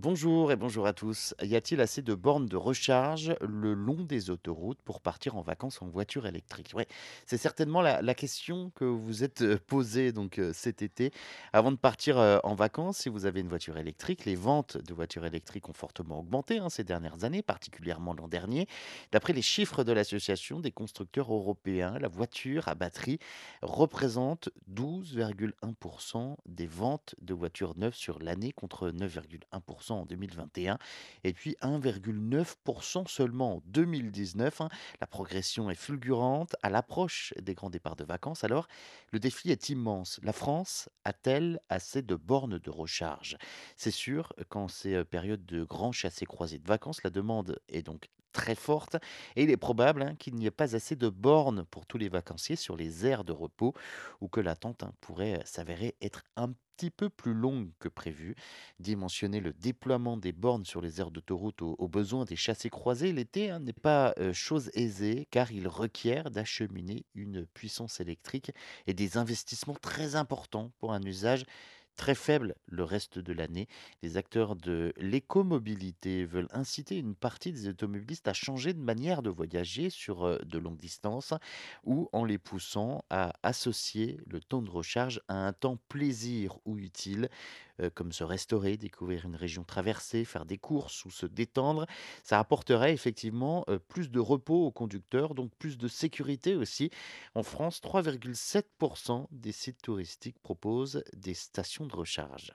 Bonjour et bonjour à tous. Y a-t-il assez de bornes de recharge le long des autoroutes pour partir en vacances en voiture électrique? C'est certainement la, la question que vous êtes euh, posée donc euh, cet été. Avant de partir euh, en vacances, si vous avez une voiture électrique, les ventes de voitures électriques ont fortement augmenté hein, ces dernières années, particulièrement l'an dernier. D'après les chiffres de l'association des constructeurs européens, la voiture à batterie représente 12,1% des ventes de voitures neuves sur l'année contre 9,1% en 2021 et puis 1,9% seulement en 2019. hein. La progression est fulgurante à l'approche des grands départs de vacances. Alors, le défi est immense. La France a-t-elle assez de bornes de recharge? C'est sûr, quand c'est euh, période de grands chassés-croisés de vacances, la demande est donc très forte et il est probable hein, qu'il n'y ait pas assez de bornes pour tous les vacanciers sur les aires de repos ou que l'attente hein, pourrait euh, s'avérer être un petit peu plus longue que prévu. Dimensionner le déploiement des bornes sur les aires d'autoroute aux, besoins des chassés-croisés l'été hein, n'est pas euh, chose aisée car il requiert d'acheminer une puissance électrique et des investissements très importants pour un usage très faible le reste de l'année. Les acteurs de l'écomobilité veulent inciter une partie des automobilistes à changer de manière de voyager sur euh, de longues distances ou en les poussant à associer le temps de recharge à un temps plaisir ou utile, euh, comme se restaurer, découvrir une région traversée, faire des courses ou se détendre. Ça apporterait effectivement euh, plus de repos aux conducteurs, donc plus de sécurité aussi. En France, 3,7% des sites touristiques proposent des stations recharge.